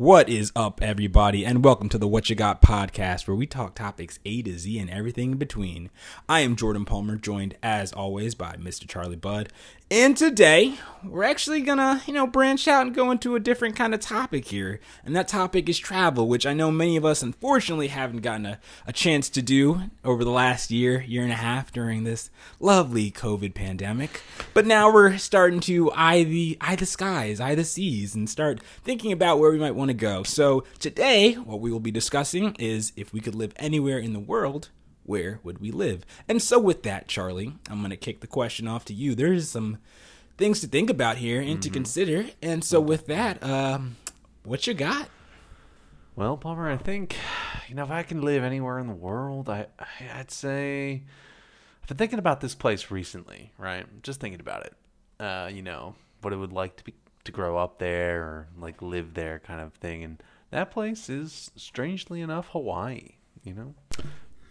What is up, everybody, and welcome to the What You Got podcast, where we talk topics A to Z and everything in between. I am Jordan Palmer, joined as always by Mr. Charlie Budd, and today we're actually gonna, you know, branch out and go into a different kind of topic here, and that topic is travel, which I know many of us unfortunately haven't gotten a, a chance to do over the last year, year and a half during this lovely COVID pandemic. But now we're starting to eye the eye the skies, eye the seas, and start thinking about where we might want to go. So today, what we will be discussing is if we could live anywhere in the world, where would we live? And so with that, Charlie, I'm going to kick the question off to you. There's some things to think about here and mm-hmm. to consider. And so with that, um, what you got? Well, Palmer, I think you know if I can live anywhere in the world, I I'd say I've been thinking about this place recently, right? Just thinking about it. Uh, you know, what it would like to be to grow up there or like live there kind of thing. And that place is strangely enough Hawaii, you know?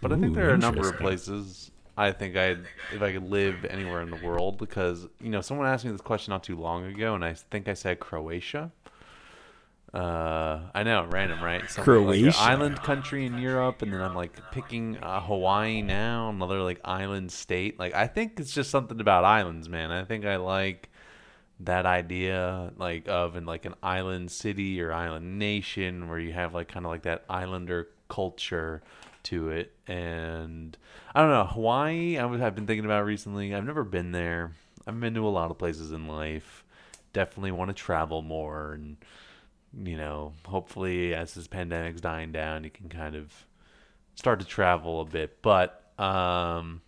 But Ooh, I think there are a number of places I think I'd if I could live anywhere in the world because you know someone asked me this question not too long ago and I think I said Croatia. Uh, I know, random, right? Something Croatia, like island country in Europe, and then I'm like picking uh, Hawaii now, another like island state. Like I think it's just something about islands, man. I think I like that idea like of in like an island city or island nation where you have like kind of like that islander culture to it. And I don't know, Hawaii, I have been thinking about recently. I've never been there. I've been to a lot of places in life. Definitely want to travel more. And, you know, hopefully as this pandemic's dying down, you can kind of start to travel a bit. But, um,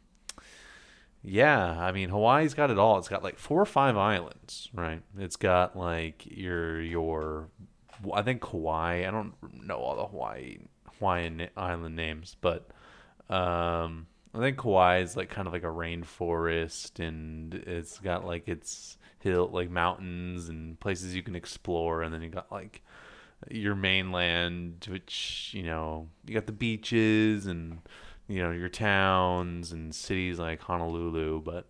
yeah, I mean Hawaii's got it all. It's got like four or five islands, right? It's got like your your I think Hawaii. I don't know all the Hawaii Hawaiian island names, but um, I think Kauai is like kind of like a rainforest, and it's got like its hill, like mountains and places you can explore, and then you got like your mainland, which you know you got the beaches and you know your towns and cities like Honolulu, but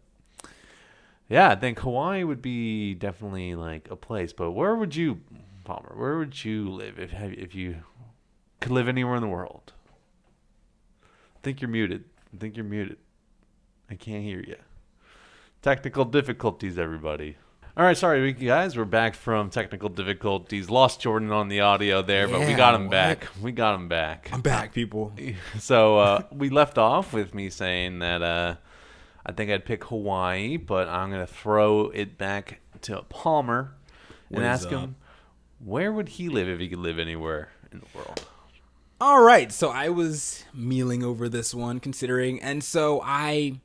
yeah, I think Hawaii would be definitely like a place. But where would you, Palmer? Where would you live if if you could live anywhere in the world. I think you're muted. I think you're muted. I can't hear you. Technical difficulties, everybody. All right, sorry, guys. We're back from technical difficulties. Lost Jordan on the audio there, but we got him what? back. We got him back. I'm back, people. So uh, we left off with me saying that uh, I think I'd pick Hawaii, but I'm going to throw it back to Palmer and ask him where would he live if he could live anywhere in the world. All right, so I was mealing over this one, considering, and so I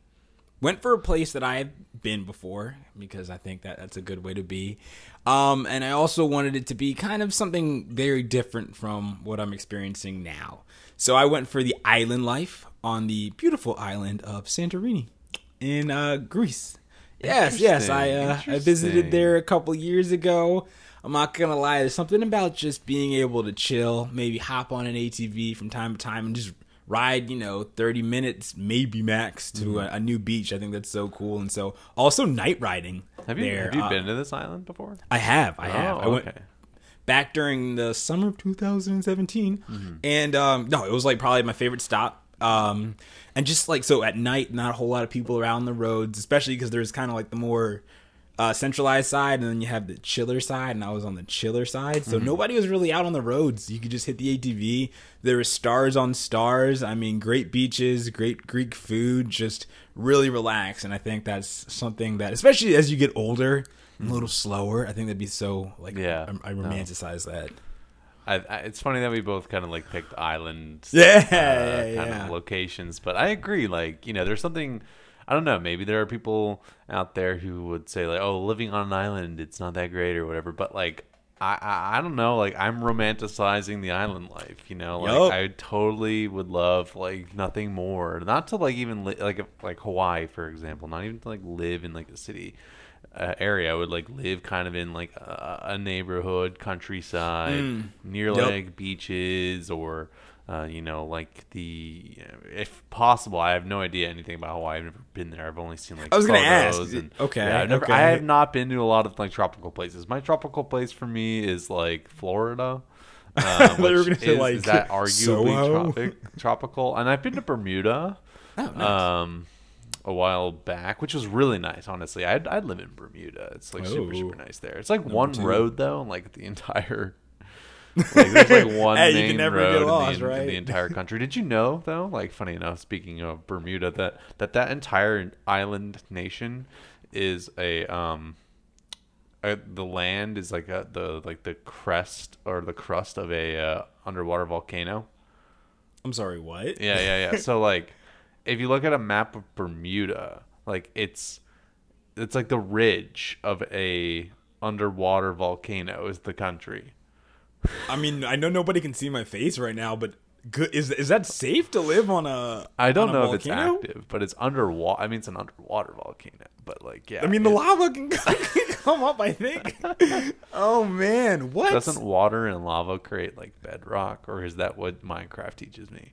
went for a place that I have been before because I think that that's a good way to be. Um, and I also wanted it to be kind of something very different from what I'm experiencing now. So I went for the island life on the beautiful island of Santorini in uh, Greece. Yes, yes, I uh, I visited there a couple years ago. I'm not gonna lie. There's something about just being able to chill, maybe hop on an ATV from time to time and just ride, you know, 30 minutes, maybe max, to mm-hmm. a, a, new beach. I think that's so cool. And so also night riding. Have you there. have you uh, been to this island before? I have. I have. Oh, I went okay. back during the summer of 2017, mm-hmm. and um, no, it was like probably my favorite stop. Um, and just like so at night, not a whole lot of people around the roads, especially because there's kind of like the more uh, centralized side, and then you have the chiller side, and I was on the chiller side, so mm-hmm. nobody was really out on the roads. You could just hit the ATV. There were stars on stars. I mean, great beaches, great Greek food, just really relax. And I think that's something that, especially as you get older, mm-hmm. a little slower, I think that'd be so like yeah, I, I romanticize no. that. I, I, it's funny that we both kind of like picked islands, yeah, uh, yeah, kind yeah. of locations, but I agree. Like you know, there's something I don't know. Maybe there are people out there who would say like, "Oh, living on an island, it's not that great" or whatever. But like, I I, I don't know. Like, I'm romanticizing the island life. You know, like yep. I totally would love like nothing more. Not to like even li- like like Hawaii, for example. Not even to like live in like a city. Uh, area I would like live kind of in like a, a neighborhood countryside mm. near yep. like beaches or uh, you know, like the if possible, I have no idea anything about Hawaii. I've never been there. I've only seen like I was going to ask. And, okay, yeah, I've never, okay. I have not been to a lot of like tropical places. My tropical place for me is like Florida. Um, were which gonna say, is, like, is that arguably tropic, tropical? And I've been to Bermuda. Oh, nice. um, a while back, which was really nice. Honestly, I'd I'd live in Bermuda. It's like super Oh. super nice there. It's like one two. road though, and like the entire. Like, there's like one Hey, you main can never road get in the- lost, in, the entire country. Did you know though? Like funny enough, speaking of Bermuda, that that that entire island nation is a um. Uh, the land is like a, the like the crest or the crust of a uh, underwater volcano. I'm sorry, what? Yeah, yeah, yeah. so like, if you look at a map of Bermuda, like it's it's like the ridge of a underwater volcano is the country. I mean, I know nobody can see my face right now, but good is is that safe to live on a? I don't a know if it's active, but it's underwater. I mean, it's an underwater volcano, but like, yeah. I mean, the lava can come up. I think. oh man, what? doesn't water and lava create like bedrock, or is that what Minecraft teaches me?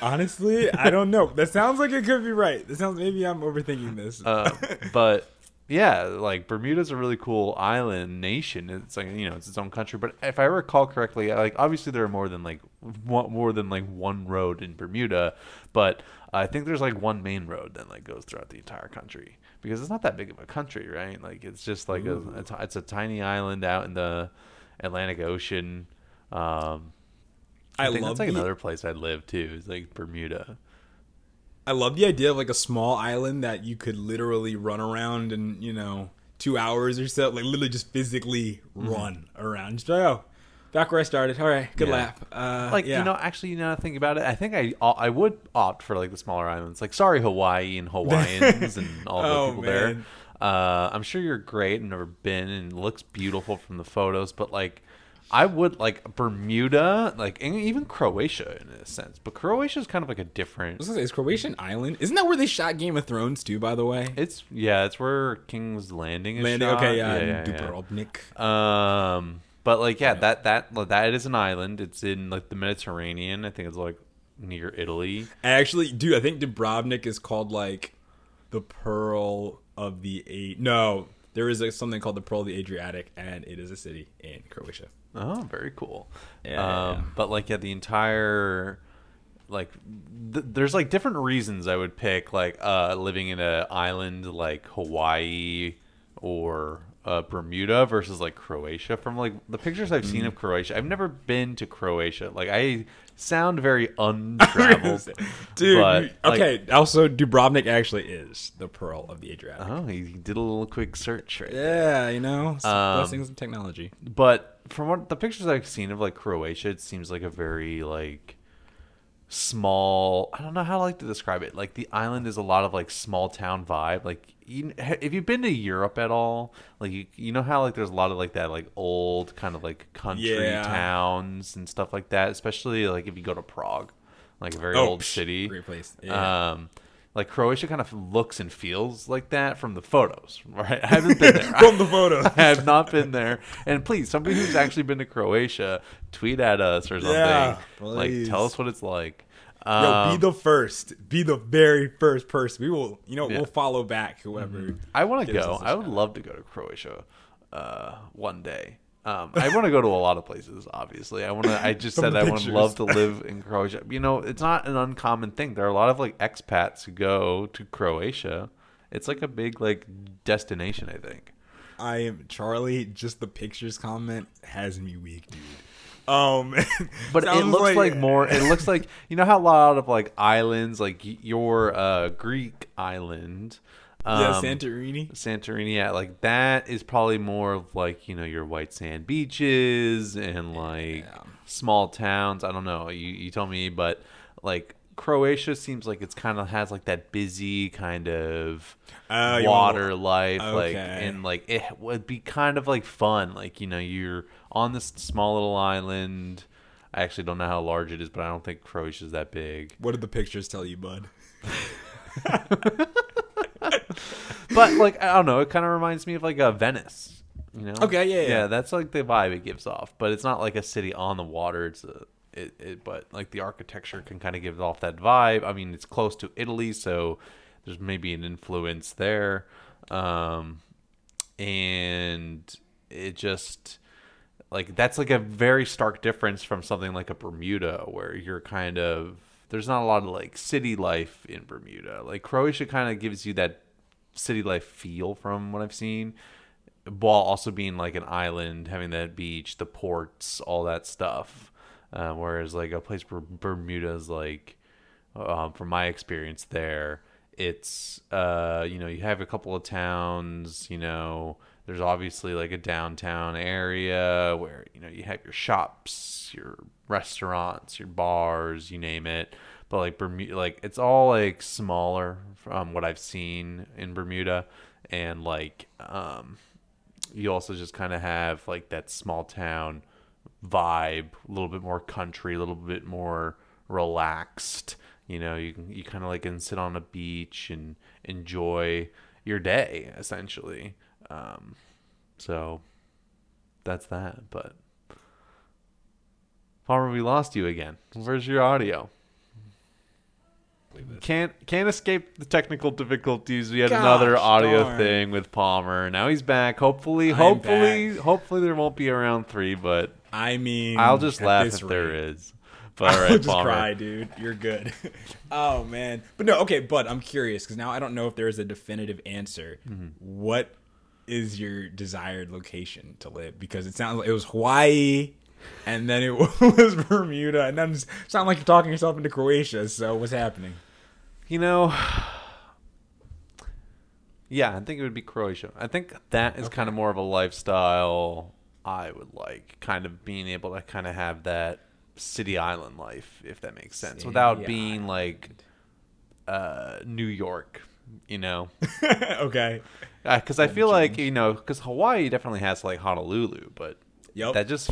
Honestly, I don't know. That sounds like it could be right. That sounds maybe I'm overthinking this. Uh, but yeah, like Bermuda's a really cool island nation. It's like you know it's its own country. But if I recall correctly, like obviously there are more than like one, more than like one road in Bermuda, but I think there's like one main road that like goes throughout the entire country because it's not that big of a country, right? Like it's just like a, it's, it's a tiny island out in the Atlantic Ocean. Um, I, I think love that's like the, another place I'd live too. Is like Bermuda. I love the idea of like a small island that you could literally run around and you know, two hours or so. Like literally just physically run around. Just like, oh, back where I started. All right, good Yeah. lap. Uh, like yeah. you know actually you know think about it i think i I would opt for like the smaller islands like sorry hawaii and hawaiians and all the Oh, people there uh i'm sure you're great and never been and looks beautiful from the photos but like i would like bermuda like and even croatia in a sense but croatia is kind of like a different say, is Croatian island? Isn't that where they shot Game of Thrones too? By the way, it's yeah it's where king's landing is landing. shot. Okay, yeah, yeah, yeah, yeah. Dubrovnik. Um, but like, yeah, that that that is an island. It's in like the Mediterranean. I think it's like near Italy. Actually, dude, I think Dubrovnik is called like the Pearl of the eight. No, there is a, something called the Pearl of the Adriatic, and it is a city in Croatia. Oh, very cool. Yeah, um, yeah. but like, yeah, the entire like, th- there's like different reasons I would pick like uh living in an island like Hawaii or. Uh, Bermuda versus like Croatia. From like the pictures I've Mm. seen of Croatia, I've never been to Croatia. Like I sound very untraveled, Dude, but, you- like, okay. also, Dubrovnik actually is the Pearl of the Adriatic. Oh, he did a little quick search right Yeah, you know, Um, blessings of technology. But from what the pictures I've seen of like Croatia, it seems like a very like small. I don't know how to like to describe it. Like the island is a lot of like small town vibe. Like you, if you've been to Europe at all, like you, you know how like there's a lot of like that like old kind of like country Yeah. towns and stuff like that. Especially like if you go to Prague, like a very Oh, old psh, city. great place. Yeah. Um, like Croatia kind of looks and feels like that from the photos, right? I haven't been there. From the photo. I have not been there. And please, somebody who's actually been to Croatia, tweet at us or something. Yeah, like, tell us what it's like. Yo, Um, be the first. Be the very first person. We will, you know, Yeah. we'll follow back whoever. I want to go. I would love to go to Croatia uh, one day. Um, I want to go to a lot of places. Obviously, I want to. I just said I would love to live in Croatia. You know, it's not an uncommon thing. There are a lot of like expats who go to Croatia. It's like a big like destination. I think. I am Charlie. Just the pictures comment has me weak, dude. Um, But it looks like, more. It looks like you know how a lot of like islands, like your uh, Greek island, um, yeah, Santorini. Santorini. Yeah, like that is probably more of like you know your white sand beaches and like Yeah. small towns. I don't know. You you tell me, but like Croatia seems like it's kind of has like that busy kind of Oh, you want- water life like and like it would be kind of like fun like you know you're on this small little island i actually don't know how large it is but i don't think croatia's that big What did the pictures tell you, bud? but like i don't know it kind of reminds me of like a venice you know Okay, yeah, yeah. yeah that's like the vibe it gives off but it's not like a city on the water it's a it, it but like the architecture can kind of give off that vibe i mean it's close to italy so there's maybe an influence there um and it just like that's like a very stark difference from something like a Bermuda where you're kind of there's not a lot of like city life in Bermuda. Like Croatia kind of gives you that city life feel from what I've seen while also being like an island, having that beach, the ports, all that stuff. Uh, whereas like a place where Bermuda is like, um, from my experience there, it's uh, you know you have a couple of towns, you know. There's obviously like a downtown area where you know you have your shops, your restaurants, your bars, you name it. But like Bermuda, like it's all like smaller from what I've seen in Bermuda, and like um, you also just kind of have like that small town vibe, a little bit more country, a little bit more relaxed. You know, you can you kind of like can sit on a beach and enjoy your day essentially. Um, so that's that. But Palmer, we lost you again. Where's your audio? Can't can't escape the technical difficulties. We had Gosh another audio darn. thing with Palmer. Now he's back. Hopefully, I'm hopefully, back. hopefully there won't be a round three, but I mean, I'll just laugh if there rate- is. But all I'll right, just Palmer. cry, dude. You're good. oh man, but no, okay. But I'm curious because now I don't know if there is a definitive answer. Mm-hmm. What is your desired location to live? Because it sounds like it was Hawaii, and then it was Bermuda, and then it sound like you're talking yourself into Croatia. So what's happening? You know, yeah, I think it would be Croatia. I think that is kind of more of a lifestyle I would like, kind of being able to kind of have that city island life, if that makes sense, without City being like uh, New York, you know. okay. Uh, because I feel like you know, because Hawaii definitely has like Honolulu, but Yep. that just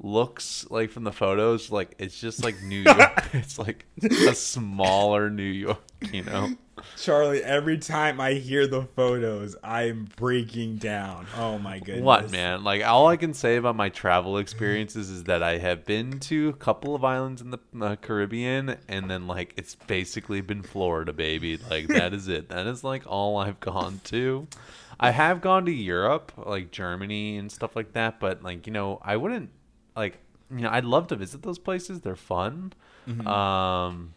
looks like from the photos like it's just like New York. it's like a smaller New York, you know. Charlie, every time I hear the photos, I'm breaking down. Oh my goodness. What man? Like all I can say about my travel experiences is that I have been to a couple of islands in the uh, Caribbean, and then like it's basically been Florida, baby. Like that is it. That is like all I've gone to. I have gone to Europe, like Germany and stuff like that, but like you know, I wouldn't like you know, I'd love to visit those places. They're fun. Um,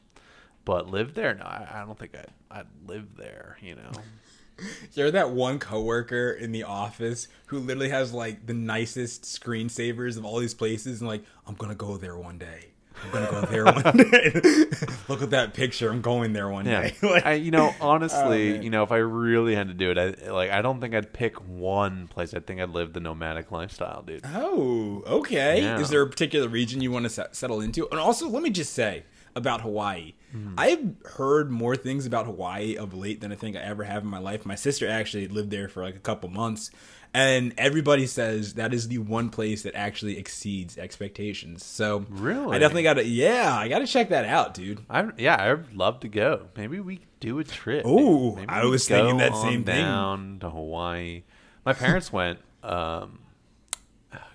but live there? No, I, I don't think I'd, I'd live there. You know. You're that one coworker in the office who literally has like the nicest screensavers of all these places and like, I'm gonna go there one day. I'm gonna go there one day. Look at that picture. I'm going there one Yeah, day. Like- I, you know, oh, honestly, man. you know, if I really had to do it, I like, I don't think I'd pick one place. I think I'd live the nomadic lifestyle, dude. Oh, okay. Yeah. Is there a particular region you want to set, settle into? And also, let me just say about Hawaii. Mm-hmm. I've heard more things about Hawaii of late than I think I ever have in my life. My sister actually lived there for like a couple months, and everybody says that is the one place that actually exceeds expectations. So, Really? I definitely got to. Yeah, I got to check that out, dude. I yeah, I'd love to go. Maybe we could do a trip. Oh, I was thinking that same thing. Down to Hawaii. My parents went. um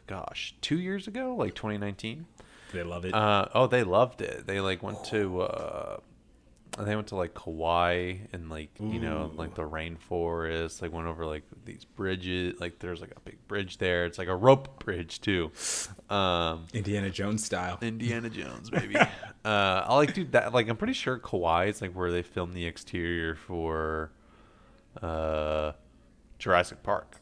Gosh, two years ago, like 2019. They love it. Uh, oh, they loved it. They like went to uh, they went to like Kauai and like you know like the rainforest. Like went over like these bridges. Like there's like a big bridge there. It's like a rope bridge too. Um, Indiana Jones style. Indiana Jones, baby. uh, I like dude that. Like I'm pretty sure Kauai is like where they filmed the exterior for uh, Jurassic Park.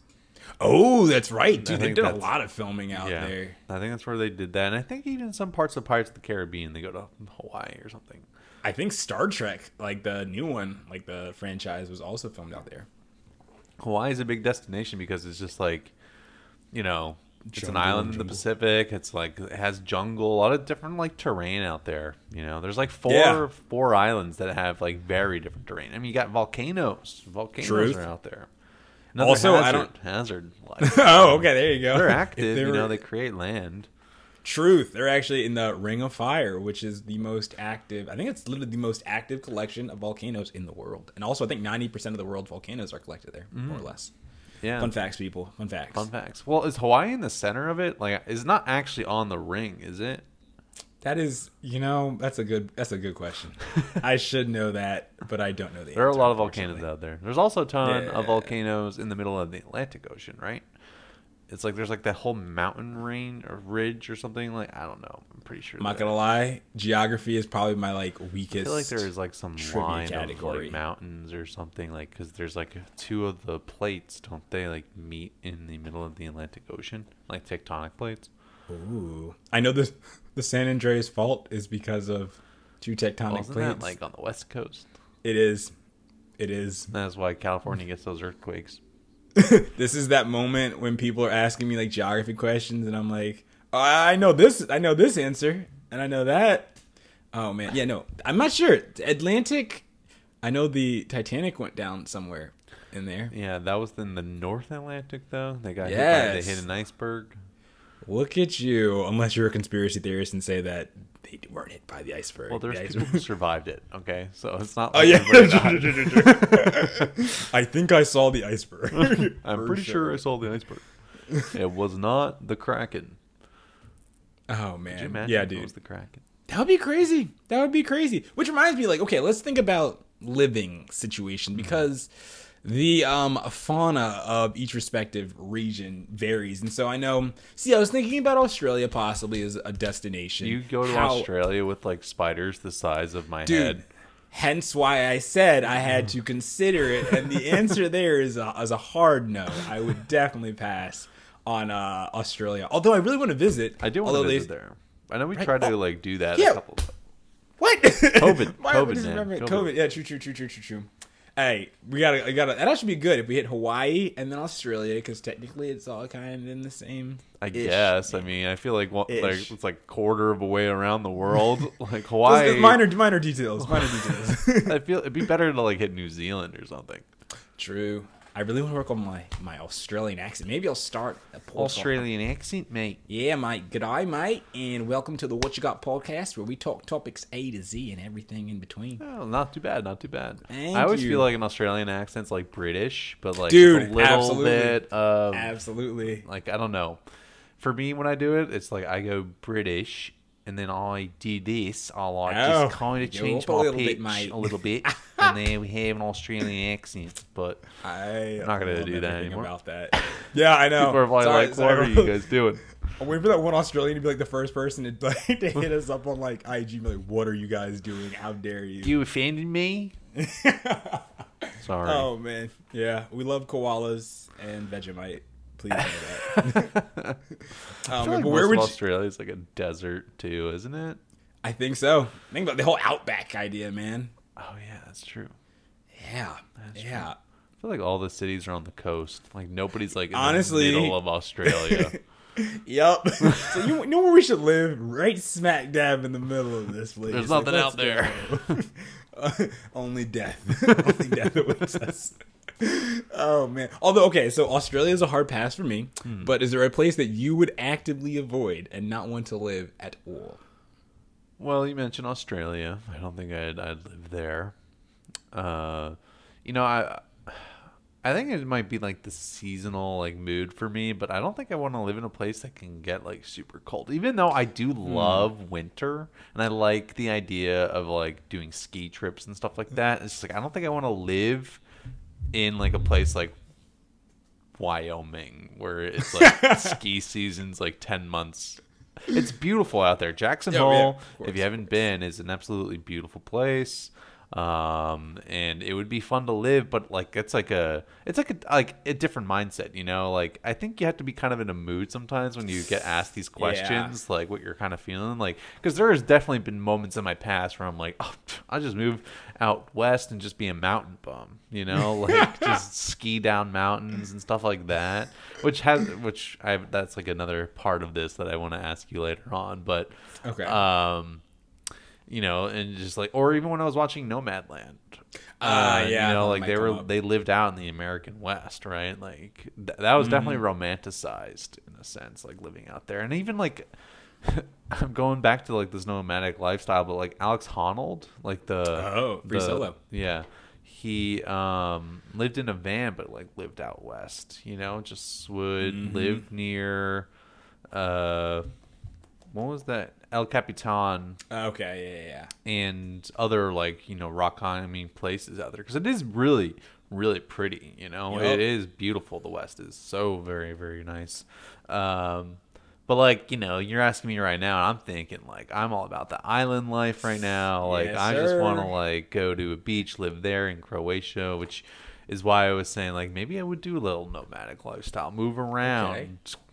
Oh, that's right, dude. They did a lot of filming out yeah, there. I think that's where they did that. And I think even some parts of Pirates of the Caribbean they go to Hawaii or something. I think Star Trek, like the new one, like the franchise, was also filmed out there. Hawaii is a big destination because it's just like, you know, it's Jungle, an island in the. Pacific. It's like it has jungle, a lot of different like terrain out there. You know, there's like four Yeah. four islands that have like very different terrain. I mean, you got volcanoes. Volcanoes Truth. are out there. Another Also, I don't- hazard. oh, okay, there you go. They're active. they You know, they create land. Truth. They're actually in the Ring of Fire, which is the most active. I think it's literally the most active collection of volcanoes in the world. And also, I think ninety percent of the world's volcanoes are collected there, more or mm. less. Yeah. Fun facts, people. Fun facts. Fun facts. Well, is Hawaii in the center of it? Like, it's not actually on the ring, is it? That is, you know, that's a good. That's a good question. I should know that, but I don't know the. There are a lot of volcanoes out there. There's also a ton Yeah. of volcanoes in the middle of the Atlantic Ocean, right? it's like there's like that whole mountain range or ridge or something. Like I don't know. I'm pretty sure. I'm not gonna lie, geography is probably my like weakest. I feel like there is like some line of like mountains or something like because there's like two of the plates, don't they? Like meet in the middle of the Atlantic Ocean, like tectonic plates. Ooh, I know this. The San Andreas Fault is because of two tectonic Wasn't plates. that like on the west coast? it is. It is. That's why California gets those earthquakes. this is that moment when people are asking me like geography questions, and I'm like, oh, I know this. I know this answer, and I know that. Oh man, yeah, no, I'm not sure. Atlantic. I know the Titanic went down somewhere in there. Yeah, that was in the North Atlantic though. They got hit by they hit an iceberg. Look at you. Unless you're a conspiracy theorist and say that they weren't hit by the iceberg. Well, there's The people iceberg- who survived it. Okay, so it's not. Oh Like yeah. everybody died. I think I saw the iceberg. I'm pretty sure I saw the iceberg. it was not the Kraken. Oh man. imagine Yeah, dude. was the Kraken? That would be crazy. That would be crazy. Which reminds me, like, okay, let's think about living situation mm-hmm. because the um fauna of each respective region varies. And so I know see, I was thinking about Australia possibly as a destination. You go to How- Australia with like spiders the size of my Dude. head. Hence why I said I had to consider it, and the answer there is a, is a hard no. I would definitely pass on uh, Australia. Although I really want to visit. I do want to they- visit there. I know we Right. tried to Oh, like do that yeah. a couple. Of, What? COVID. Why- COVID, man. COVID. COVID. Yeah, true, true, true, true, true, true. Hey, we gotta, I gotta. That should be good if we hit Hawaii and then Australia, because technically it's all kind of in the same. I guess. I mean, I feel like Ish. like it's like quarter of a way around the world. like Hawaii. minor, minor details. Minor details. I feel it'd be better to like hit New Zealand or something. true. I really want to work on my my Australian accent. Maybe I'll start a podcast. Australian accent, mate. Yeah, mate. G'day, mate, and welcome to the What You Got podcast, where we talk topics A to Z and everything in between. Oh, not too bad, not too bad. Thank I always you. feel like an Australian accent's like British, but like Dude, a little absolutely. bit of Absolutely. like I don't know. For me, when I do it, it's like I go British, and then I do this. I like Oh, just kind of go change up a my bit, pitch mate. a little bit, and then we have an Australian accent. But I I'm not gonna do that anymore. About that. Yeah, I know. people are probably Sorry- like, sorry. "What are you guys doing?" I'm waiting for that one Australian to be like the first person to, like, to hit us up on like IG, and be like, "What are you guys doing? How dare you?" You offended me. Sorry. oh man, yeah, we love koalas and Vegemite. Please know that. I um, feel like but most where of would you, Australia is like a desert too, isn't it? I think so. Think about the whole outback idea, man. Oh yeah, that's true. Yeah, yeah. I feel like all the cities are on the coast. Like nobody's like in Honestly- the middle of Australia. Yep. so you know where we should live? Right smack dab in the middle of this place. There's Like, nothing out let's. Only death. Only death awaits us. Oh man. Although okay, so Australia is a hard pass for me. Hmm. But is there a place that you would actively avoid and not want to live at all? well, you mentioned Australia. I don't think I'd I'd live there. Uh, you know, I I think it might be like the seasonal like mood for me, but I don't think I want to live in a place that can get like super cold. Even though I do love winter and I like the idea of like doing ski trips and stuff like that. It's just like I don't think I want to live in like a place like Wyoming where it's like ski season's like 10 months. It's beautiful out there. Jackson Oh, yeah, Hole, course, if you haven't been, is an absolutely beautiful place. Um, and it would be fun to live, but like it's like a it's like a like a different mindset, you know. Like I think you have to be kind of in a mood sometimes when you get asked these questions, like what you're kind of feeling, like because there has definitely been moments in my past where I'm like, oh, I just move out west and just be a mountain bum, you know, like just ski down mountains and stuff like that. Which has which I that's like another part of this that I want to ask you later on, but Okay. um you know, and just like, or even when I was watching Nomadland, Ah, uh, yeah, you know, like they were up. they lived out in the American West, right? Like th- that was definitely Mm-hmm. romanticized in a sense, like living out there, and even like. I'm going back to like this nomadic lifestyle, but like Alex Honnold, like the Oh, Free the- Solo. yeah, he um lived in a van, but like lived out west. You know, just would Mm-hmm. live near uh, what was that El Capitan Okay, yeah, yeah, and other like you know rock climbing places out there because it is really really pretty. You know, Yup. it is beautiful. The West is so very very nice. Um, but like you know, you're asking me right now, and I'm thinking like I'm all about the island life right now. Like Yes, I just want to like go to a beach, live there in Croatia, which is why I was saying like maybe I would do a little nomadic lifestyle, move around Okay.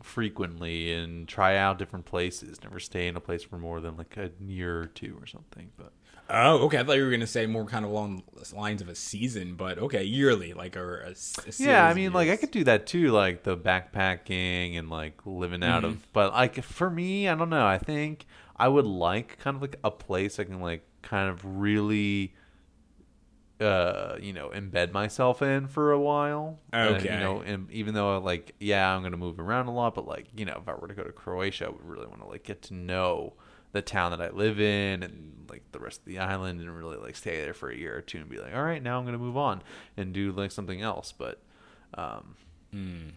Frequently and try out different places. Never stay in a place for more than like a year or two or something. But Oh, okay. I thought you were gonna say more kind of along lines of a season, but okay, yearly, like or a, a yeah, I mean, of like I could do that too, like the backpacking and like living out Mm-hmm. of. But like for me, I don't know. I think I would like kind of like a place I can like kind of really, uh, you know, embed myself in for a while. And, Okay. you know, and even though like yeah, I'm gonna move around a lot, but like you know, if I were to go to Croatia, I would really want to like get to know the town that I live in and like the rest of the island and really like stay there for a year or two and be like, all right, now I'm gonna move on and do like something else. But um, There's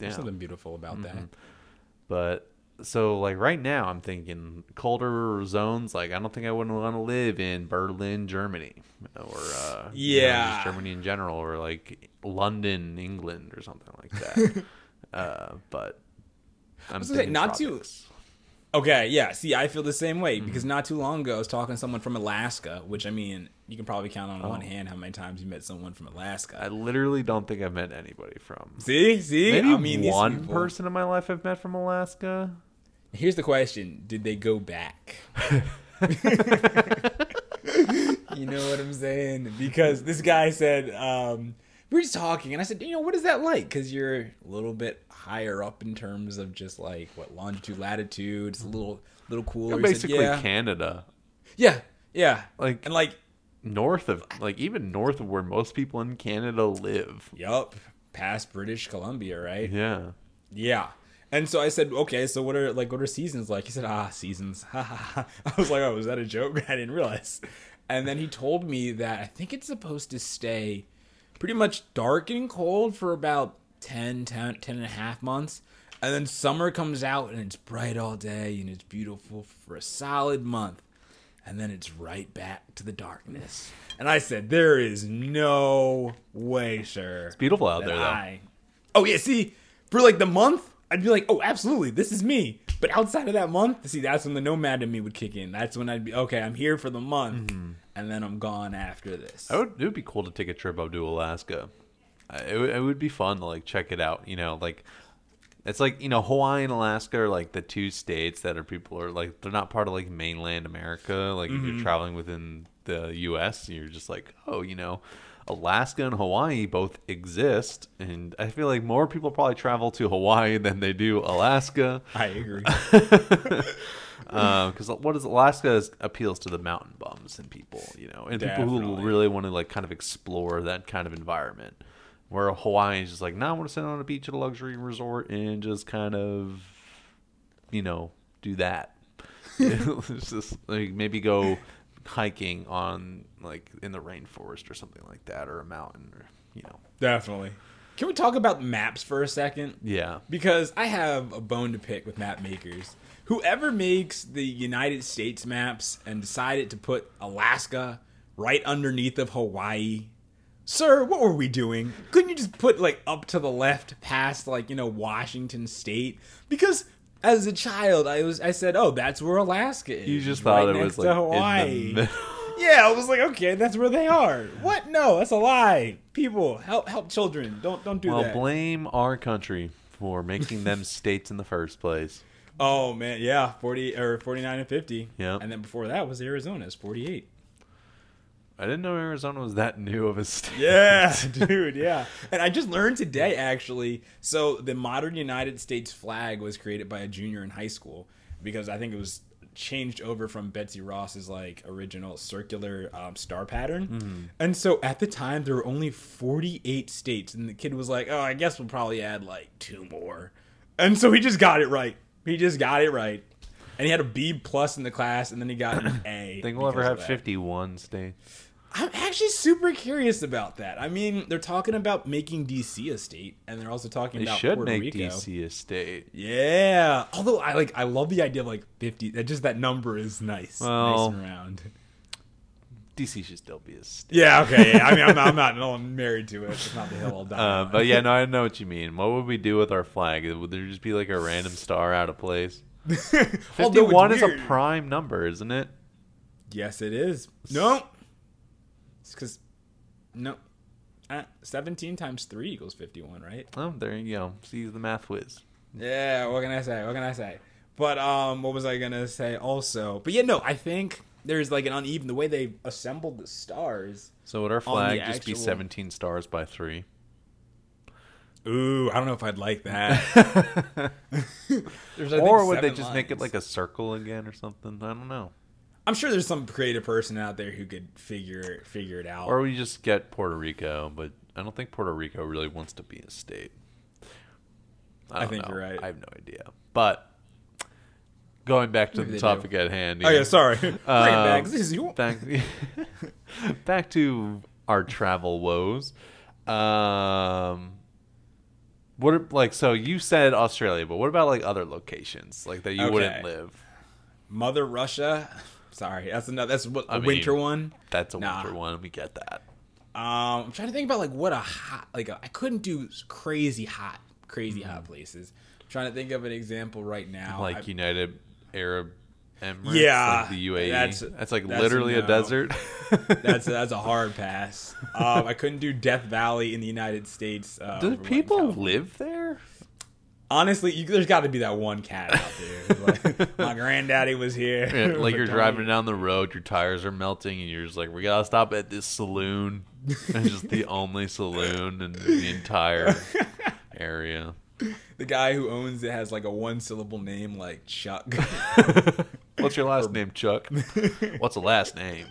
yeah. something beautiful about that. But so like right now, I'm thinking colder zones. Like I don't think I wouldn't want to live in Berlin, Germany, or uh, you know, Yeah. just Germany in general, or like London, England, or something like that. uh, but I'm gonna say, thinking not too- Okay, yeah. See, I feel the same way because Mm-hmm. not too long ago I was talking to someone from Alaska, which I mean, you can probably count on Oh. one hand how many times you met someone from Alaska. I literally don't think I've met anybody from. see, see, Maybe I mean, one person in my life I've met from Alaska. Here's the question: Did they go back? you know what I'm saying? Because this guy said um, we were just talking, and I said, you know, what is that like? Because you're a little bit higher up in terms of just like what longitude, latitude. It's a little, little cooler. He said, Basically, yeah, Canada, yeah, yeah. Like- and like, north of like even north of where most people in Canada live. yup, past British Columbia, right? Yeah. Yeah. And so I said, okay, so what are like what are seasons like? He said, ah, seasons. I was like, oh, was that a joke? I didn't realize. And then he told me that I think it's supposed to stay pretty much dark and cold for about 10, 10, 10 and a half months. And then summer comes out and it's bright all day and it's beautiful for a solid month. And then it's right back to the darkness. And I said, there is no way, sir. It's beautiful out there, though. I- Oh yeah, see, for like the month, I'd be like, oh, absolutely, this is me. But outside of that month, see, that's when the nomad in me would kick in. That's when I'd be okay. I'm here for the month, mm-hmm. and then I'm gone after this. I would, it would be cool to take a trip up to Alaska. It would, it would be fun to like check it out. You know, like it's like you know Hawaii and Alaska are like the two states that are people are like they're not part of like mainland America. Like if you're mm-hmm. traveling within the U.S., you're just like oh you know. Alaska and Hawaii both exist, and I feel like more people probably travel to Hawaii than they do Alaska. I agree. Um, because what is Alaska is, appeals to the mountain bums and people, you know, and people who really want to like kind of explore that kind of environment. Where Hawaii is just like, no, I want to sit on a beach at a luxury resort and just kind of, you know, do that. it's just like maybe go hiking on like in the rainforest or something like that, or a mountain, or you know, Definitely. Can we talk about maps for a second? yeah. because I have a bone to pick with map makers. Whoever makes the United States maps and decided to put Alaska right underneath of Hawaii, sir, what were we doing? Couldn't you just put like up to the left past like, you know, Washington state? Because as a child, I was I said, "Oh, that's where Alaska is." You just right it next was to like Hawaii. Yeah, I was like, okay, that's where they are. What? No, that's a lie. People, help help children. Don't don't do Well, that. blame our country for making them states in the first place. Oh man, yeah, forty or forty nine and fifty. Yeah. and then before that was Arizona's forty eight. I didn't know Arizona was that new of a state. Yeah, dude, yeah. And I just learned today actually. So the modern United States flag was created by a junior in high school because I think it was changed over from Betsy Ross's like original circular um, star pattern. And so at the time there were only 48 states and the kid was like, "Oh, I guess we'll probably add like two more." And so he just got it right. He just got it right. And he had a B plus in the class and then he got an A. Think we'll ever have 51 states? I'm actually super curious about that. I mean, they're talking about making DC a state, and they're also talking They about should Puerto make Rico. DC a state. Yeah. Although I like, I love the idea of like 50. That just that number is nice, Well- nice and round. DC should still be a state. Yeah, okay. Yeah. I mean, I'm not, I'm not no, I'm married to it. It's not the hill I'll die. Uh, on. but yeah, no, I know what you mean. What would we do with our flag? Would there just be like a random star out of place? Fifty-one is a prime number, isn't it? Yes, it is. No, it's because no, uh, seventeen times three equals fifty-one, right? Oh, there you go. See the math whiz. Yeah. What can I say? What can I say? But um, what was I gonna say? Also, but yeah, no, I think there's like an uneven the way they assembled the stars. So would our flag just be seventeen stars by three? Ooh, I don't know if I'd like that. There's, I think, or would they just make it like a circle again or something? I don't know. I'm sure there's some creative person out there who could figure figure it out. Or we just get Puerto Rico, but I don't think Puerto Rico really wants to be a state. I, I think know. you're right. I have no idea. But going back to Maybe the topic do. at hand. oh yeah, sorry. Back. Um, This is you. back back to our travel woes. Um, what are, like so you said Australia, but what about like other locations like that you wouldn't live? Mother Russia. Sorry, that's another. That's what a mean, winter one. That's a Nah. winter one. We get that. Um, I'm trying to think about like what a hot like I I couldn't do crazy hot, crazy hot places. I'm trying to think of an example right now. like I- United Arab Emirates, Yeah, like the UAE. that's- That's, like that's literally a, desert. that's that's a hard pass. Um, I couldn't do Death Valley in the United States. Uh, Do people live there? Honestly, you, there's got to be that one cat out there. Like, my granddaddy was here. Yeah, like you're driving down the road, your tires are melting, and you're just like, "We gotta stop at this saloon." it's just the only saloon in the entire area. The guy who owns it has like a one syllable name, like Chuck. What's your last name, Chuck? What's the last name?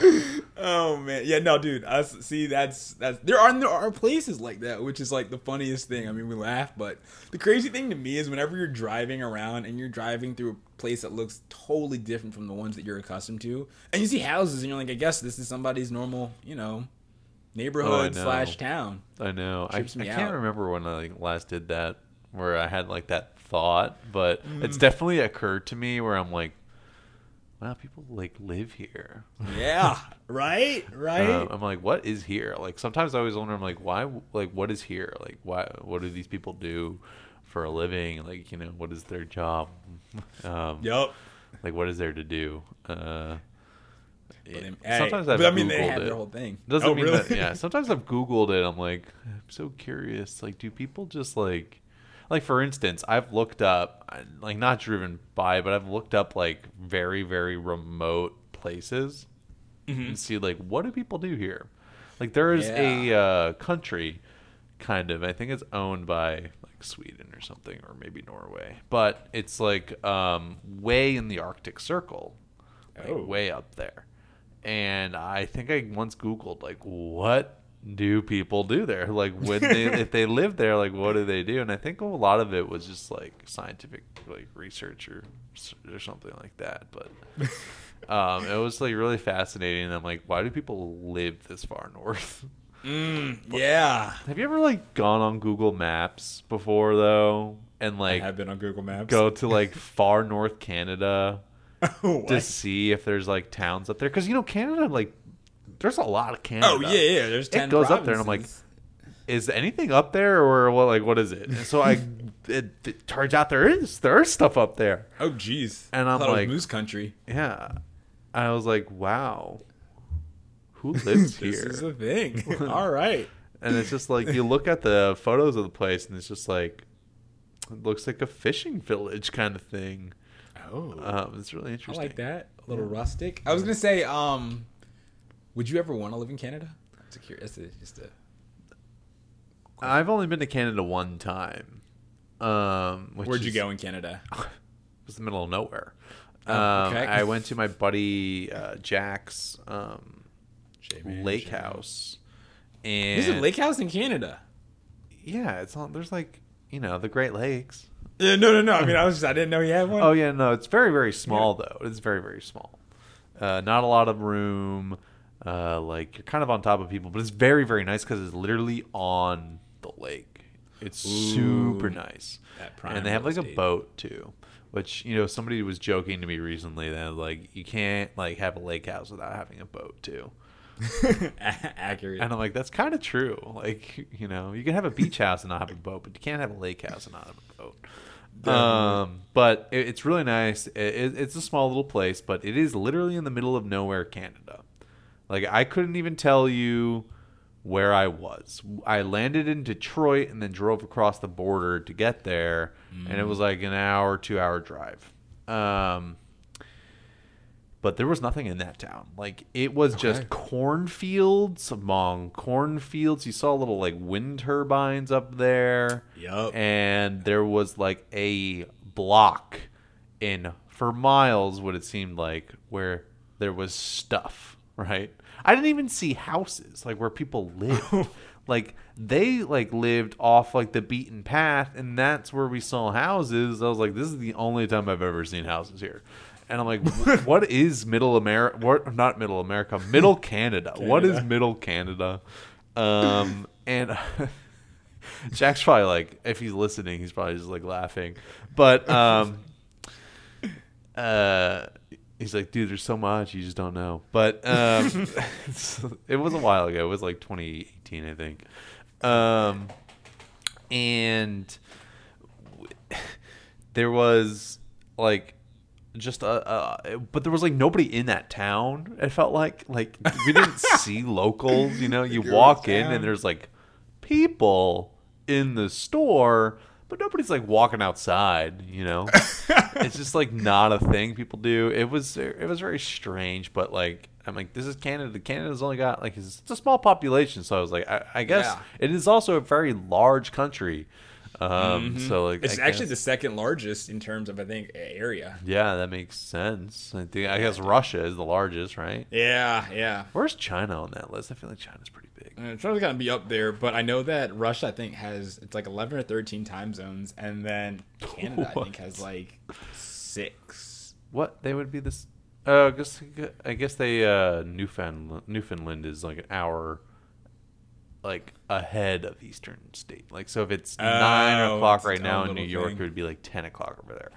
Oh man, yeah, no, dude. I see. That's that's there are there are places like that, which is like the funniest thing. I mean, we laugh, but the crazy thing to me is whenever you're driving around and you're driving through a place that looks totally different from the ones that you're accustomed to, and you see houses and you're like, I guess this is somebody's normal, you know, neighborhood know. slash town. I know. I, I can't out. remember when I last did that, where I had like that thought, but it's Mm. definitely occurred to me where I'm like, "Wow, people like live here." Yeah, right, right. Um, I'm like, what is here? Like sometimes I always wonder, I'm like, why? Like, what is here? Like, why? What do these people do for a living? Like, you know, what is their job? Um, yup. Like, what is there to do? Uh, Hey, sometimes I've but I mean, they Googled have it. their whole thing. Doesn't oh, mean really? that. Yeah, sometimes I've Googled it. I'm like, I'm so curious. Like, do people just like, like for instance, I've looked up, like not driven by, but I've looked up like very very remote places Mm-hmm. and see like what do people do here. Like there is a uh, country, kind of. I think it's owned by like Sweden or something, or maybe Norway. But it's like um, way in the Arctic Circle, like Oh. way up there. And I think I once Googled like what do people do there? Like when they if they live there, like what do they do? And I think a lot of it was just like scientific like research or or something like that. But um, it was like really fascinating. And I'm like, why do people live this far north? Mm, yeah. Have you ever like gone on Google Maps before though, and like I have been on Google Maps. go to like far north Canada Oh, to see if there's like towns up there? Because you know Canada, like there's a lot of Canada. oh yeah, yeah. There's ten. It goes up there, and I'm like, is anything up there or what? Like what is it? And so I, it, it turns out there is there is stuff up there. oh jeez. And I'm thought it was like- Moose Country. Yeah, I was like, wow, who lives here? This here? is a thing. All right. and it's just like you look at the photos of the place and it's just like it looks like a fishing village kind of thing Oh, um, it's really interesting. I like that. A little rustic. I was gonna say, um, would you ever want to live in Canada? That's a curious. That's a, just a. i've only been to canada one time um, which Where'd you is- go in Canada? it was the middle of nowhere Oh, um, okay. i went to my buddy uh, jack's um, J-Man, lake J-Man. house and There's a lake house in Canada. yeah it's on there's like you know the great lakes Yeah, no, no, no. I mean, I was just, I didn't know you had one. Oh yeah, no, it's very very small though. It's very very small. Uh, not a lot of room. Uh, like you're kind of on top of people, but it's very very nice because it's literally on the lake. It's super nice. And they have like a boat too. Which you know, somebody was joking to me recently that like you can't like have a lake house without having a boat too. Accurate. And I'm like, that's kind of true. Like, you know, you can have a beach house and not have a boat, but you can't have a lake house and not have a boat. Um, but it, it's really nice. It, it, it's a small little place, but it is literally in the middle of nowhere, Canada. Like, I couldn't even tell you where I was. I landed in Detroit and then drove across the border to get there, and it was like an hour, two hour drive. Um, but there was nothing in that town. Like it was Okay. just cornfields among cornfields. You saw little like wind turbines up there. Yup. And there was like a block in for miles what it seemed like where there was stuff, right? I didn't even see houses like where people lived. like they like lived off like the beaten path and that's where we saw houses. I was like this is the only time I've ever seen houses here. And I'm like, what is Middle America? What not Middle America? Middle Canada. What is Middle Canada? Um, and Jack's probably like, if he's listening, he's probably just like laughing. But um, uh, he's like, dude, there's so much you just don't know. But um, it was a while ago. It was like 2018, I think. Um, and w- there was like just a, a but there was like nobody in that town it felt like like we didn't see locals you know you walk in town. and there's like people in the store but nobody's like walking outside you know? It's just like not a thing people do. It was it was very strange but like i'm like this is canada. Canada's only got like it's, a small population so i was like i, I guess Yeah. it is also a very large country um so like Mm-hmm. it's I actually guess- the second largest in terms of I think area. yeah, that makes sense. I think I guess Russia is the largest, right? Yeah, yeah. Where's China on that list? I feel like China's pretty big. Uh, probably gonna be up there, but I know that Russia I think has it's like eleven or thirteen time zones, and then Canada I think has like six. What they would be this? Uh, I guess I guess they uh, Newfoundland Newfoundland is like an hour, like ahead of Eastern State. Like so, if it's nine Oh, o'clock it's its right now in New York, thing. it would be like ten o'clock over there.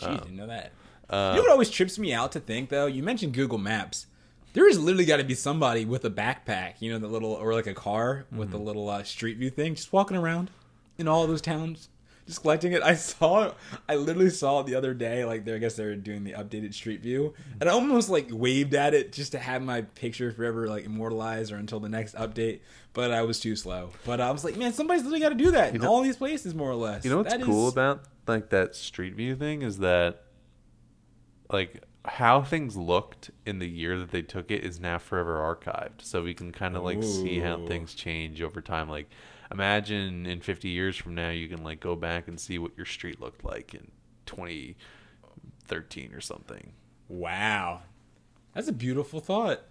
Jeez, Um, didn't know that. uh, you know what always trips me out to think though? You mentioned Google Maps. There is literally got to be somebody with a backpack, you know, the little or like a car with Mm-hmm. the little uh, street view thing, just walking around in all those towns, just collecting it. I saw, I literally saw it the other day. Like, I guess they were doing the updated street view, mm-hmm. and I almost like waved at it just to have my picture forever like immortalized or until the next update. But I was too slow. But I was like, man, somebody's literally got to do that in know- all these places, more or less. You know what's That cool is- about like that street view thing is that like how things looked in the year that they took it is now forever archived. So we can kind of like see how things change over time. Like imagine in 50 years from now you can like go back and see what your street looked like in 2013 or something. Wow, that's a beautiful thought.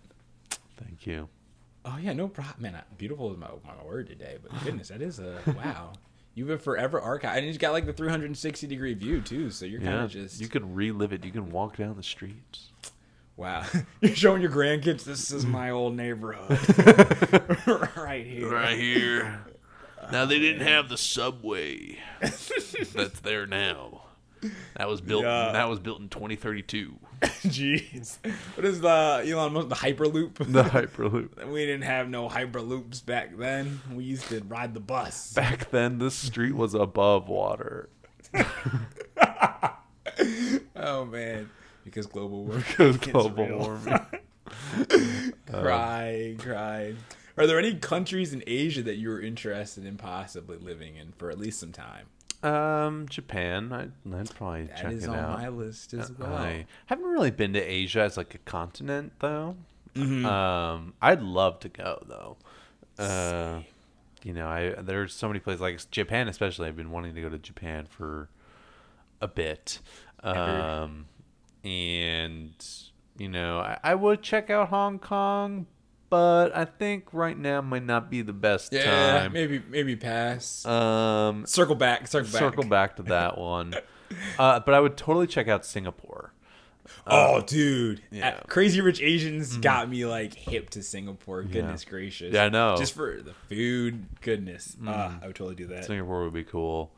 Thank you. Oh yeah, no problem, man. Beautiful is my my word today, but goodness, that is a wow. You've been forever archive, and you've got like the 360 degree view too. So you're kind of just you can relive it. You can walk down the streets. wow. you're showing your grandkids this is my old neighborhood right here. Right here. Now they didn't have the subway that's there now. That was built. Yeah. That was built in 2032. Jeez, what is the Elon Musk the Hyperloop? The Hyperloop. we didn't have no Hyperloops back then. We used to ride the bus. Back then, this street was above water Oh man, because global warming. because global warming. cry, cry. Are there any countries in Asia that you were interested in possibly living in for at least some time? Um, Japan. I'd, I'd probably That check is it on out. my list as well. I haven't really been to Asia as like a continent though. Mm-hmm. Um, I'd love to go though. Uh, you know, I there's so many places like Japan, especially. I've been wanting to go to Japan for a bit. Um, and you know, I, I would check out Hong Kong, but I think right now might not be the best yeah, time. maybe maybe pass. Um, circle back, circle back. circle back to that one. Uh, but I would totally check out Singapore. oh, dude, yeah. Uh, Crazy Rich Asians got me like hip to Singapore. Goodness gracious, Yeah, I know. Just for the food, goodness, uh, I would totally do that. Singapore would be cool.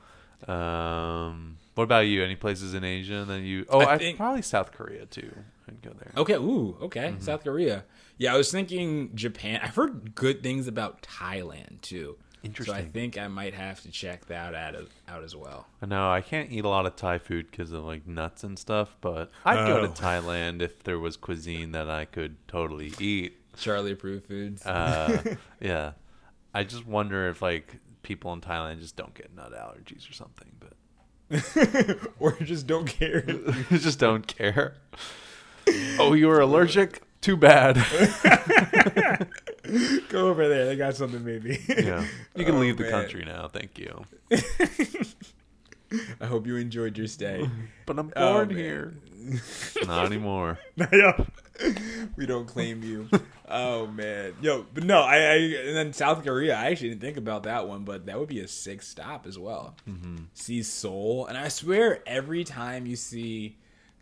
Um, what about you? Any places in Asia that you? Oh, I I think- probably South Korea too. I'd go there. Okay, ooh, okay, Mm-hmm. South Korea. Yeah, I was thinking Japan. I've heard good things about Thailand too. Interesting. So I think I might have to check that out, out as well. I know I can't eat a lot of Thai food because of like nuts and stuff, but I'd go to Oh. Thailand if there was cuisine that I could totally eat. Charlie approved foods. Uh, yeah, I just wonder if like people in Thailand just don't get nut allergies or something, but or just don't care. just don't care. Oh, you were allergic? Too bad. Go over there. They got something maybe. yeah, you can Oh, leave the man. country now. Thank you. I hope you enjoyed your stay. But I'm Oh, bored man. here. Not anymore. Yeah. we don't claim you. Oh man, yo, but no, I, I and then South Korea. I actually didn't think about that one, but that would be a sick stop as well. Mm-hmm. See Seoul, and I swear every time you see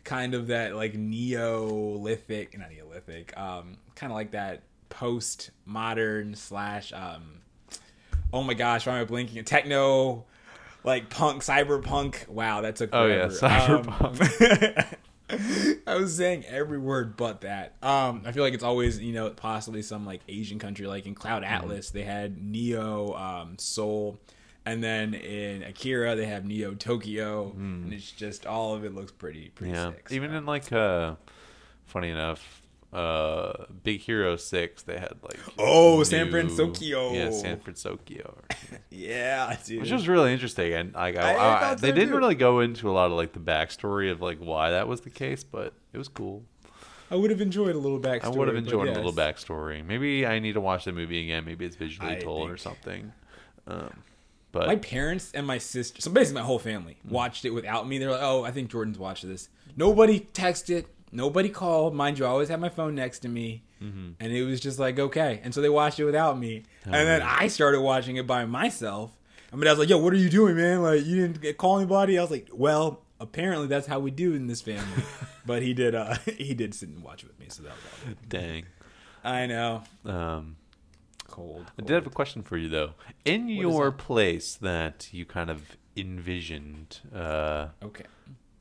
kind of that like Neolithic, not Neolithic, um, kind of like that post modern slash um, oh my gosh, why am I blinking? Techno. Like punk, cyberpunk. Wow, that took Oh, yeah, cyberpunk. Um, I was saying every word but that. Um, I feel like it's always you know possibly some like Asian country like in Cloud Mm-hmm. Atlas they had Neo um, Seoul, and then in Akira they have Neo Tokyo, and it's just all of it looks pretty pretty Mm. Yeah, sick. even in like uh, funny enough, uh, Big Hero Six, they had like Oh, San new- Francisco. Yeah, San Francisco, yeah, dude. which was really interesting. And like, I, I- I they didn't too. really go into a lot of like the backstory of like why that was the case, but it was cool. I would have enjoyed a little backstory. I would have enjoyed yes. a little backstory. Maybe I need to watch the movie again. Maybe it's visually I told or something. Um, but My parents and my sister, so basically my whole family, Mm. watched it without me. They're like, "Oh, I think Jordan's watched this." Nobody texted, nobody called. Mind you, I always had my phone next to me, Mm-hmm. and it was just like okay. And so they watched it without me, and then I started watching it by myself. I mean, I was like, "Yo, what are you doing, man? Like, you didn't call anybody?" I was like, "Well, apparently that's how we do in this family." but he did, uh he did sit and watch with me, so that was dang. I know, Um, cold. I did have a question for you though. In is your place that you kind of envisioned uh, Okay.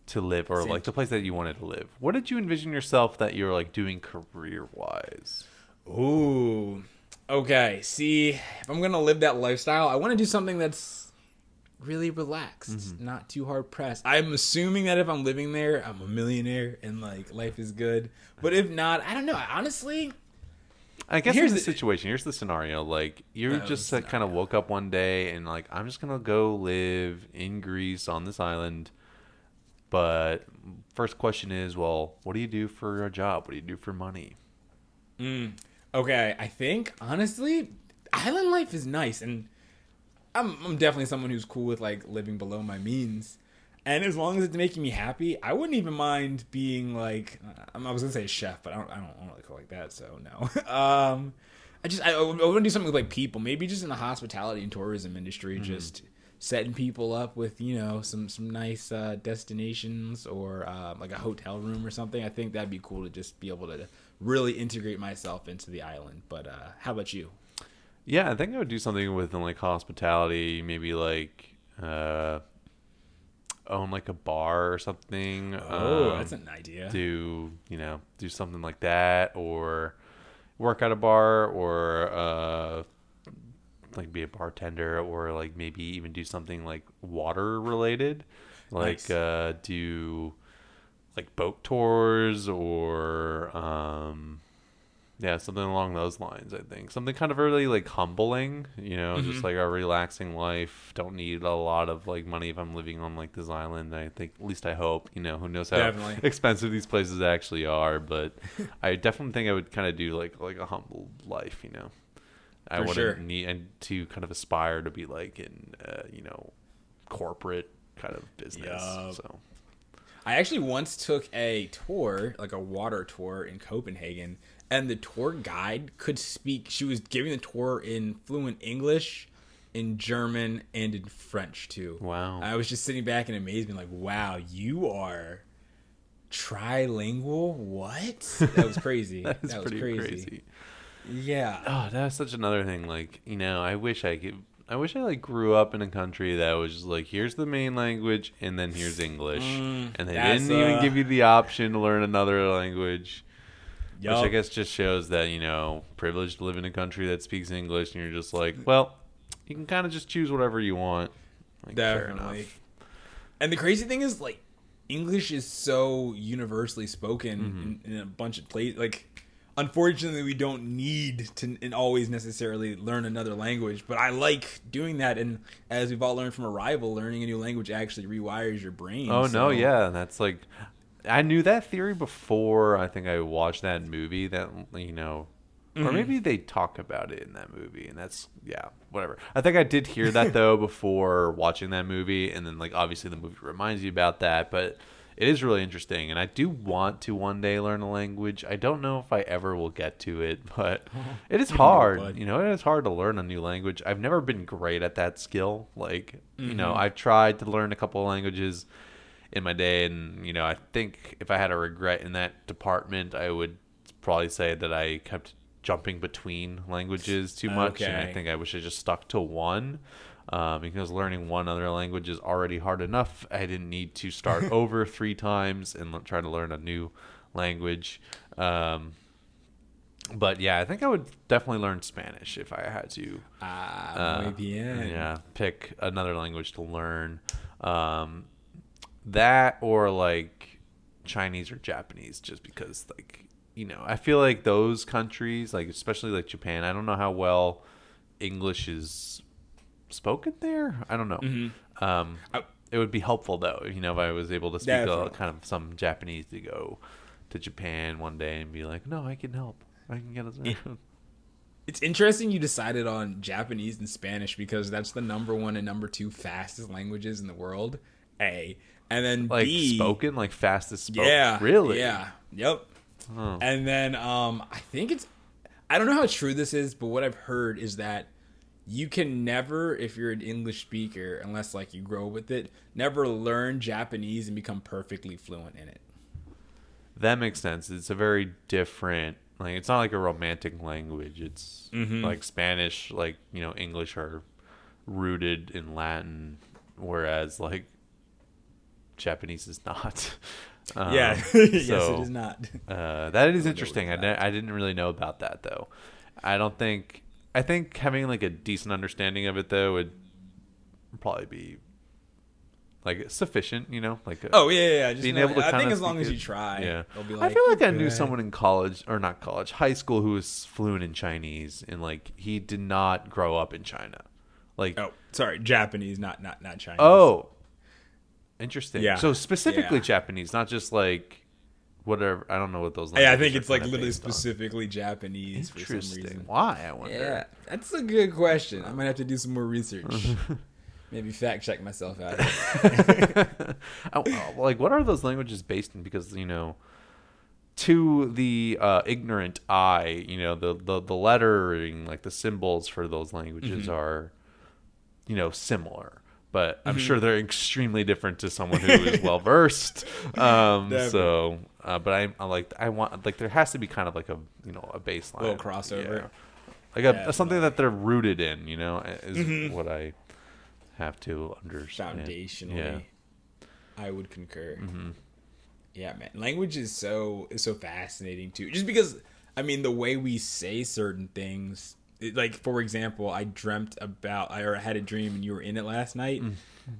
to live, or Same. like the place that you wanted to live, what did you envision yourself that you're like doing career wise? Ooh. Okay. See, if I'm gonna live that lifestyle, I want to do something that's really relaxed, not too hard pressed. I'm assuming that if I'm living there, I'm a millionaire and like life is good. But if not, I don't know. Honestly, I guess Here's the situation. Here's the scenario. Like you just uh, kind of woke up one day and like I'm just gonna go live in Greece on this island. But first question is, well, what do you do for a job? What do you do for money? Mm, okay. I think honestly, island life is nice, and I'm I'm definitely someone who's cool with like living below my means. And as long as it's making me happy, I wouldn't even mind being like I was gonna say a chef, but I don't I don't, I don't really call like that, so no. um, I just I, I want to do something with like people, maybe just in the hospitality and tourism industry, just setting people up with you know some some nice uh, destinations or uh, like a hotel room or something. I think that'd be cool to just be able to really integrate myself into the island. But uh, how about you? Yeah, I think I would do something within like hospitality, maybe like uh, own like a bar or something. Oh, um, that's an idea. do you know do something like that or work at a bar or uh like be a bartender or like maybe even do something like water related like Nice. uh do like boat tours or um yeah something along those lines i think something kind of really like humbling you know Mm-hmm. just like a relaxing life don't need a lot of like money if i'm living on like this island i think at least i hope you know who knows how Definitely. expensive these places actually are but i definitely think i would kind of do like like a humble life you know i For wouldn't sure. need and to kind of aspire to be like in uh, you know corporate kind of business Yup. so I actually once took a tour, like a water tour in Copenhagen, and the tour guide could speak. She was giving the tour in fluent English, in German, and in French too. Wow. I was just sitting back in amazement, like, wow, you are Trilingual? What? That was crazy. That was pretty crazy. crazy. Yeah. Oh, that's such another thing. Like, you know, I wish I could. I wish I like grew up in a country that was just like, here's the main language, and then here's English, Mm, and they didn't even give you the option to learn another language, which I guess just shows that you know, privileged to live in a country that speaks English, and you're just like, well, you can kind of just choose whatever you want. Like, Definitely. And the crazy thing is, like, English is so universally spoken Mm-hmm. in, in a bunch of places. Like, unfortunately, we don't need to and always necessarily learn another language. But I like doing that. And as we've all learned from Arrival, learning a new language actually rewires your brain. Oh so- no, yeah, that's like I knew that theory before. I think I watched that movie. That you know, or maybe they talk about it in that movie, and that's yeah, whatever. I think I did hear that though before watching that movie, and then like obviously the movie reminds you about that, but. It is really interesting, and I do want to one day learn a language. I don't know if I ever will get to it, but it is can do it, hard. You know, it is hard to learn a new language. I've never been great at that skill. Like, you know, Mm-hmm. I've tried to learn a couple of languages in my day and you know i think if i had a regret in that department i would probably say that i kept jumping between languages too much and i think i wish i just stuck to one um, because learning one other language is already hard enough i didn't need to start over three times and try to learn a new language um, but yeah i think i would definitely learn spanish if i had to Ah, uh, muy bien. yeah, pick another language to learn. Um, that or like Chinese or Japanese, just because like you know, I feel like those countries, like especially like Japan, I don't know how well English is spoken there. I don't know. Mm-hmm. Um, I- it would be helpful though, you know, if I was able to speak a, kind of some Japanese to go to Japan one day and be like, no, I can help. I can get us. It's interesting you decided on Japanese and Spanish because that's the number one and number two fastest languages in the world. A. And then like B. spoken, like fastest spoken. Yeah. really. Yeah. Yep. Oh. And then um I think it's I don't know how true this is, but what I've heard is that you can never, if you're an English speaker, unless like you grow with it, never learn Japanese and become perfectly fluent in it. That makes sense. It's a very different like it's not like a romantic language. It's Mhm. like Spanish, like, you know, English are rooted in Latin, whereas like Japanese is not. Um, yeah. yes, so, it is not. Uh, that is interesting. I, ne- I didn't really know about that though. I don't think. I think having like a decent understanding of it though would probably be like sufficient. You know, like a, Oh yeah, yeah. yeah. Just being know- able to I think as long as you try, Yeah. they'll I feel like I knew good." someone in college or not college, high school who was fluent in Chinese and like he did not grow up in China. Like Oh, sorry, Japanese, not not not Chinese. oh, interesting. Yeah. So specifically Yeah. Japanese, not just like whatever. I don't know what those. Yeah, I think it's like literally based on. specifically Japanese for some Interesting. reason. Why? I wonder. Yeah, that's a good question. I might have to do some more research. Maybe fact check myself out. Oh, oh, like what are those languages based in because you know to the uh, ignorant eye you know the, the the lettering like the symbols for those languages Mm-hmm. are you know similar but i'm sure they're extremely different to someone who is well versed um so uh, but I, I like i want like there has to be kind of like a you know a baseline Little crossover. Yeah. like a, something that they're rooted in you know is Mhm. what i have to understand Foundationally, yeah I would concur. Mhm. Yeah, man. Language is so is so fascinating too. Just because I mean the way we say certain things, it- like for example, I dreamt about I or I had a dream and you were in it last night, Mm.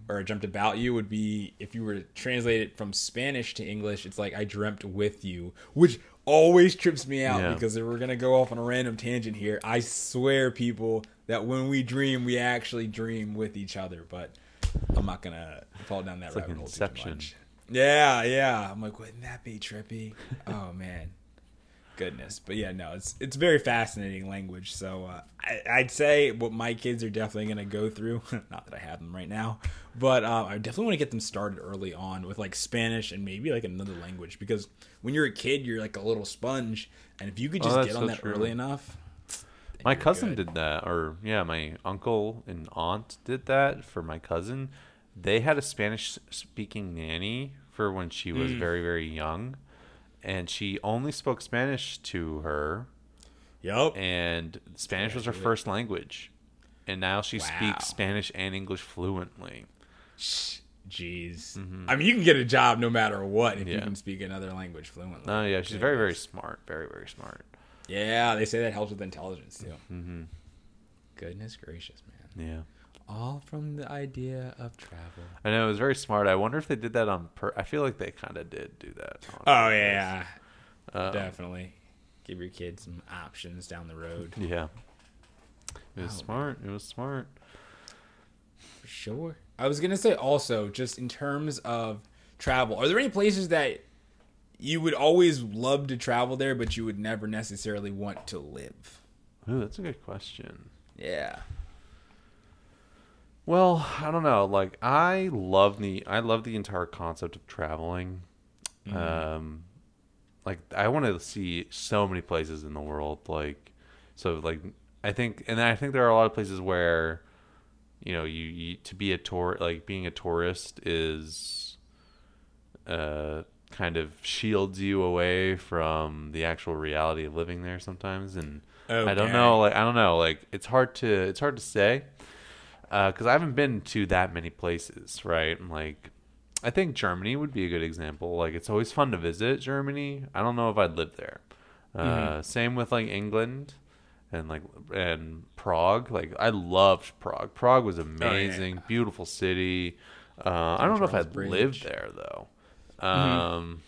or I dreamt about you would be if you were to translate it from Spanish to English, it's like I dreamt with you, which always trips me out Yeah. because if we're gonna go off on a random tangent here, I swear people that when we dream, we actually dream with each other, but. I'm not gonna fall down that It's like rabbit hole too much. Yeah, yeah. I'm like, wouldn't that be trippy? oh man, goodness. But yeah, no, it's it's very fascinating language. So uh, I, I'd say what my kids are definitely gonna go through. Not that I have them right now, but um, I definitely want to get them started early on with like Spanish and maybe like another language because when you're a kid, you're like a little sponge, and if you could Oh, just that's get on so that true. early enough. My cousin good. did that, or yeah, my uncle and aunt did that for my cousin. They had a Spanish speaking nanny for when she was Mm. very very young, and she only spoke Spanish to her, Yep. and Spanish was her first language, and now she Wow. speaks Spanish and English fluently. Jeez. I mean, you can get a job no matter what if you Mm-hmm. Can speak another language fluently. Oh yeah, she's very very smart, very very smart. Yeah, they say that helps with intelligence too. hmm Goodness gracious, man. Yeah. All from the idea of travel. I know it was very smart. I wonder if they did that on per. I feel like they kind of did do that. Oh purpose. yeah, Um, definitely. Give your kids some options down the road. Yeah. It was Oh, smart. It was smart. For sure. I was gonna say also, just in terms of travel, are there any places that you would always love to travel there, but you would never necessarily want to live? Ooh, that's a good question. Yeah. Well, I don't know. Like I love the I love the entire concept of traveling. Mm-hmm. Um like I want to see so many places in the world like so like I think and I think there are a lot of places where you know, you, you to be a tour like being a tourist is uh kind of shields you away from the actual reality of living there sometimes and I don't know like I don't know like it's hard to it's hard to say because I haven't been to that many places, right? And, Like, I think Germany would be a good example. Like, it's always fun to visit Germany. I don't know if I'd live there. Uh, Mm-hmm. Same with like England and like and Prague. Like, I loved Prague. Prague was amazing, beautiful city. Uh, I don't know if I'd Bridge. live there though. Mm-hmm. Um,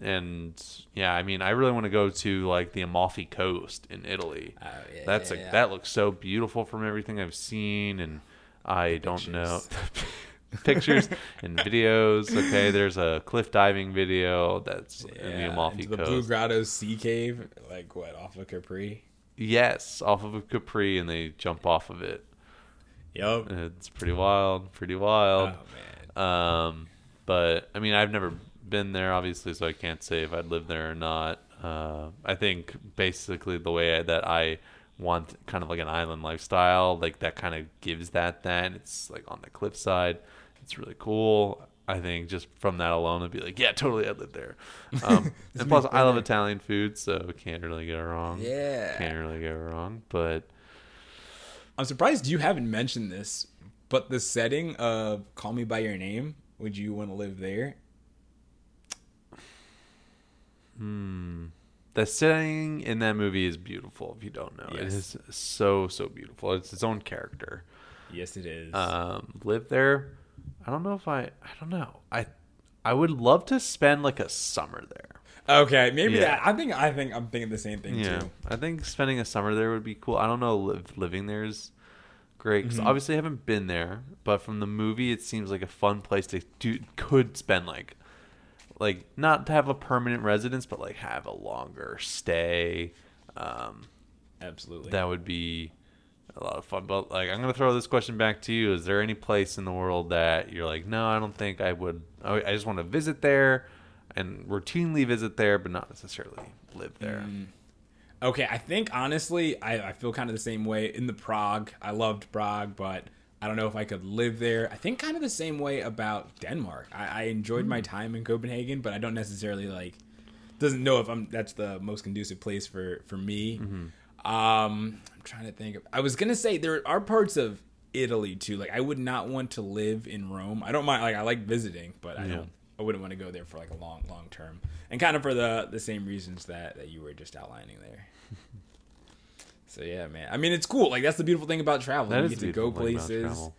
and yeah, I mean, I really want to go to like the Amalfi Coast in Italy. Oh, yeah, That's yeah, like yeah. that looks so beautiful from everything I've seen, and I don't know Pictures. and videos. Okay, there's a cliff diving video that's in the Yeah, Amalfi into the Coast. Blue Grotto Sea Cave, like what off of Capri. yes, off of a Capri, and they jump off of it. Yep, It's pretty wild, pretty wild. Oh man. Um, but I mean, I've never been there, obviously, so I can't say if I'd live there or not. Uh, I think basically the way that I want kind of like an island lifestyle, like that kind of gives that. Then it's like on the cliffside. It's really cool. I think just from that alone, I'd be like, yeah, totally, I'd live there. Um, and plus, I love Italian food, so can't really go wrong. Yeah. can't really go wrong. But I'm surprised you haven't mentioned this, but the setting of Call Me by Your Name, would you want to live there? The setting in that movie is beautiful. If you don't know, it Yes. is so so beautiful. It's its own character. Yes, it is. Um, live there. I don't know if I. I don't know. I I would love to spend like a summer there. okay, maybe yeah. that. I think I think I'm thinking the same thing Yeah, too. I think spending a summer there would be cool. I don't know if living there is great because obviously I haven't been there, but from the movie it seems like a fun place to do. Could spend like like not to have a permanent residence, but like have a longer stay. Um, Absolutely. that would be a lot of fun. But like, I'm gonna throw this question back to you: Is there any place in the world that you're like, no, I don't think I would. I just want to visit there and routinely visit there, but not necessarily live there. Mm. Okay, I think honestly, I, I feel kind of the same way in the Prague. I loved Prague, but I don't know if I could live there. I think kind of the same way about Denmark. I, I enjoyed my time in Copenhagen, but I don't necessarily like doesn't know if I'm that's the most conducive place for for me. Um, I'm trying to think. Of, I was gonna say there are parts of Italy too. Like I would not want to live in Rome. I don't mind. Like I like visiting, but I Yeah. don't. I wouldn't want to go there for like a long, long term, and kind of for the the same reasons that that you were just outlining there. so yeah, man. I mean, it's cool. Like that's the beautiful thing about travel. That you get to go beautiful thing about places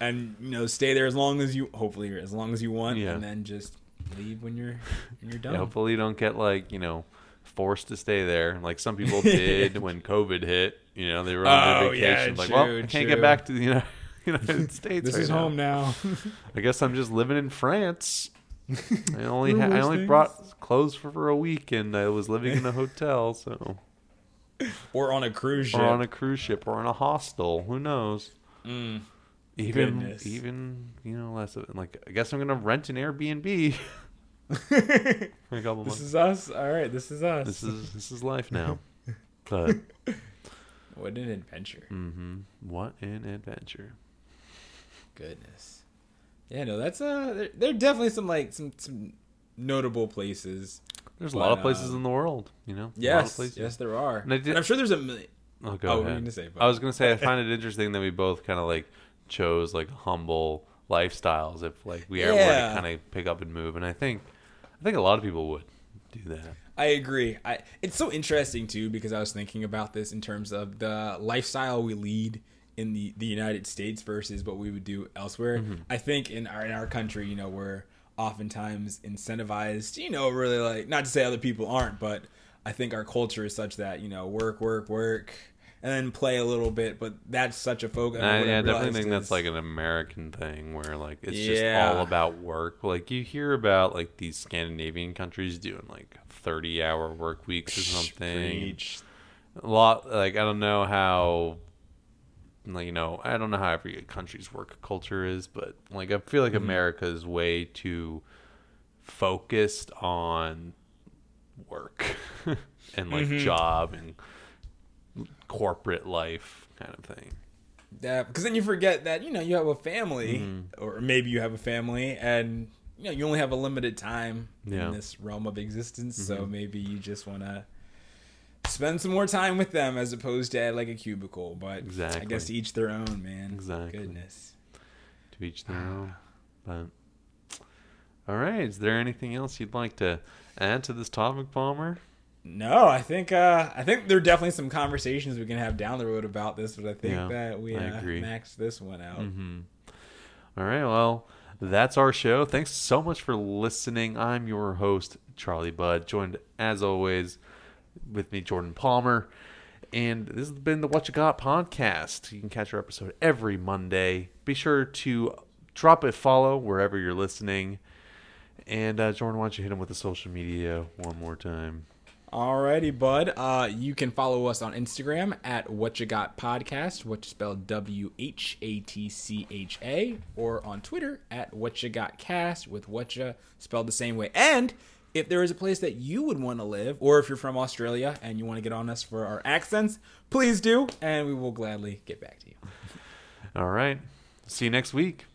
and you know stay there as long as you hopefully as long as you want, Yeah. and then just leave when you're when you're done. Yeah, hopefully you don't get like you know forced to stay there like some people did when COVID hit. You know, they were on Oh, their yeah, vacation. like, well, I can't true. get back to the United, United States. this right is now. home now. I guess I'm just living in France. I only ha- I only things. brought clothes for, for a week, and I was living in a hotel, so or on a cruise ship. or on a cruise ship or in a hostel. Who knows? Mm. Even Goodness. even you know less of it. like I guess I'm gonna rent an Airbnb for a couple this months. is us. All right, this is us. This is this is life now. But what an adventure. Mm-hmm. what an adventure! Goodness. Yeah, no, that's uh, there, there are definitely some like some some notable places. There's a But, lot of places um, in the world, you know. a lot of Yes, yes, there are. And I I'm sure there's a million. Oh, go Oh, what were you ahead. gonna say? I was gonna say I find it interesting that we both kind of like chose like humble lifestyles. If like we were Yeah. to kind of pick up and move, and I think I think a lot of people would do that. I agree. I it's so interesting too because I was thinking about this in terms of the lifestyle we lead in the, the United States versus what we would do elsewhere. Mm-hmm. I think in our in our country, you know, we're oftentimes incentivized, you know, really like not to say other people aren't, but I think our culture is such that, you know, work, work, work and then play a little bit, but that's such a focus. I, yeah, I definitely think that's like an American thing where like it's Yeah. just all about work. Like you hear about like these Scandinavian countries doing like thirty hour work weeks or something. Preach. A lot like I don't know how you know, I don't know how every country's work culture is, but like I feel like Mm-hmm. America is way too focused on work and like Mm-hmm. job and corporate life kind of thing. Yeah, because then you forget that you know you have a family Mm-hmm. or maybe you have a family and you know you only have a limited time Yeah. Mm-hmm. in this realm of existence so maybe you just want to spend some more time with them as opposed to at like a cubicle but exactly. i guess each their own man Exactly. goodness to each their own. But all right, is there anything else you'd like to add to this topic, Palmer? no i think uh i think there are definitely some conversations we can have down the road about this but i think Yeah, that we uh, maxed this one out Mm-hmm. All right, well, that's our show. Thanks so much for listening. I'm your host, Charlie Budd, joined as always with me, Jordan Palmer. And this has been the Whatcha Got podcast. You can catch our episode every Monday. Be sure to drop a follow wherever you're listening. And uh, Jordan, why don't you hit him with the social media one more time? Alrighty, bud. Uh, you can follow us on Instagram at Whatcha Got Podcast, which is spelled W H A T C H A, or on Twitter at Whatcha Got Cast with Whatcha spelled the same way. And if there is a place that you would want to live, or if you're from Australia and you want to get on us for our accents, please do, and we will gladly get back to you. All right. See you next week.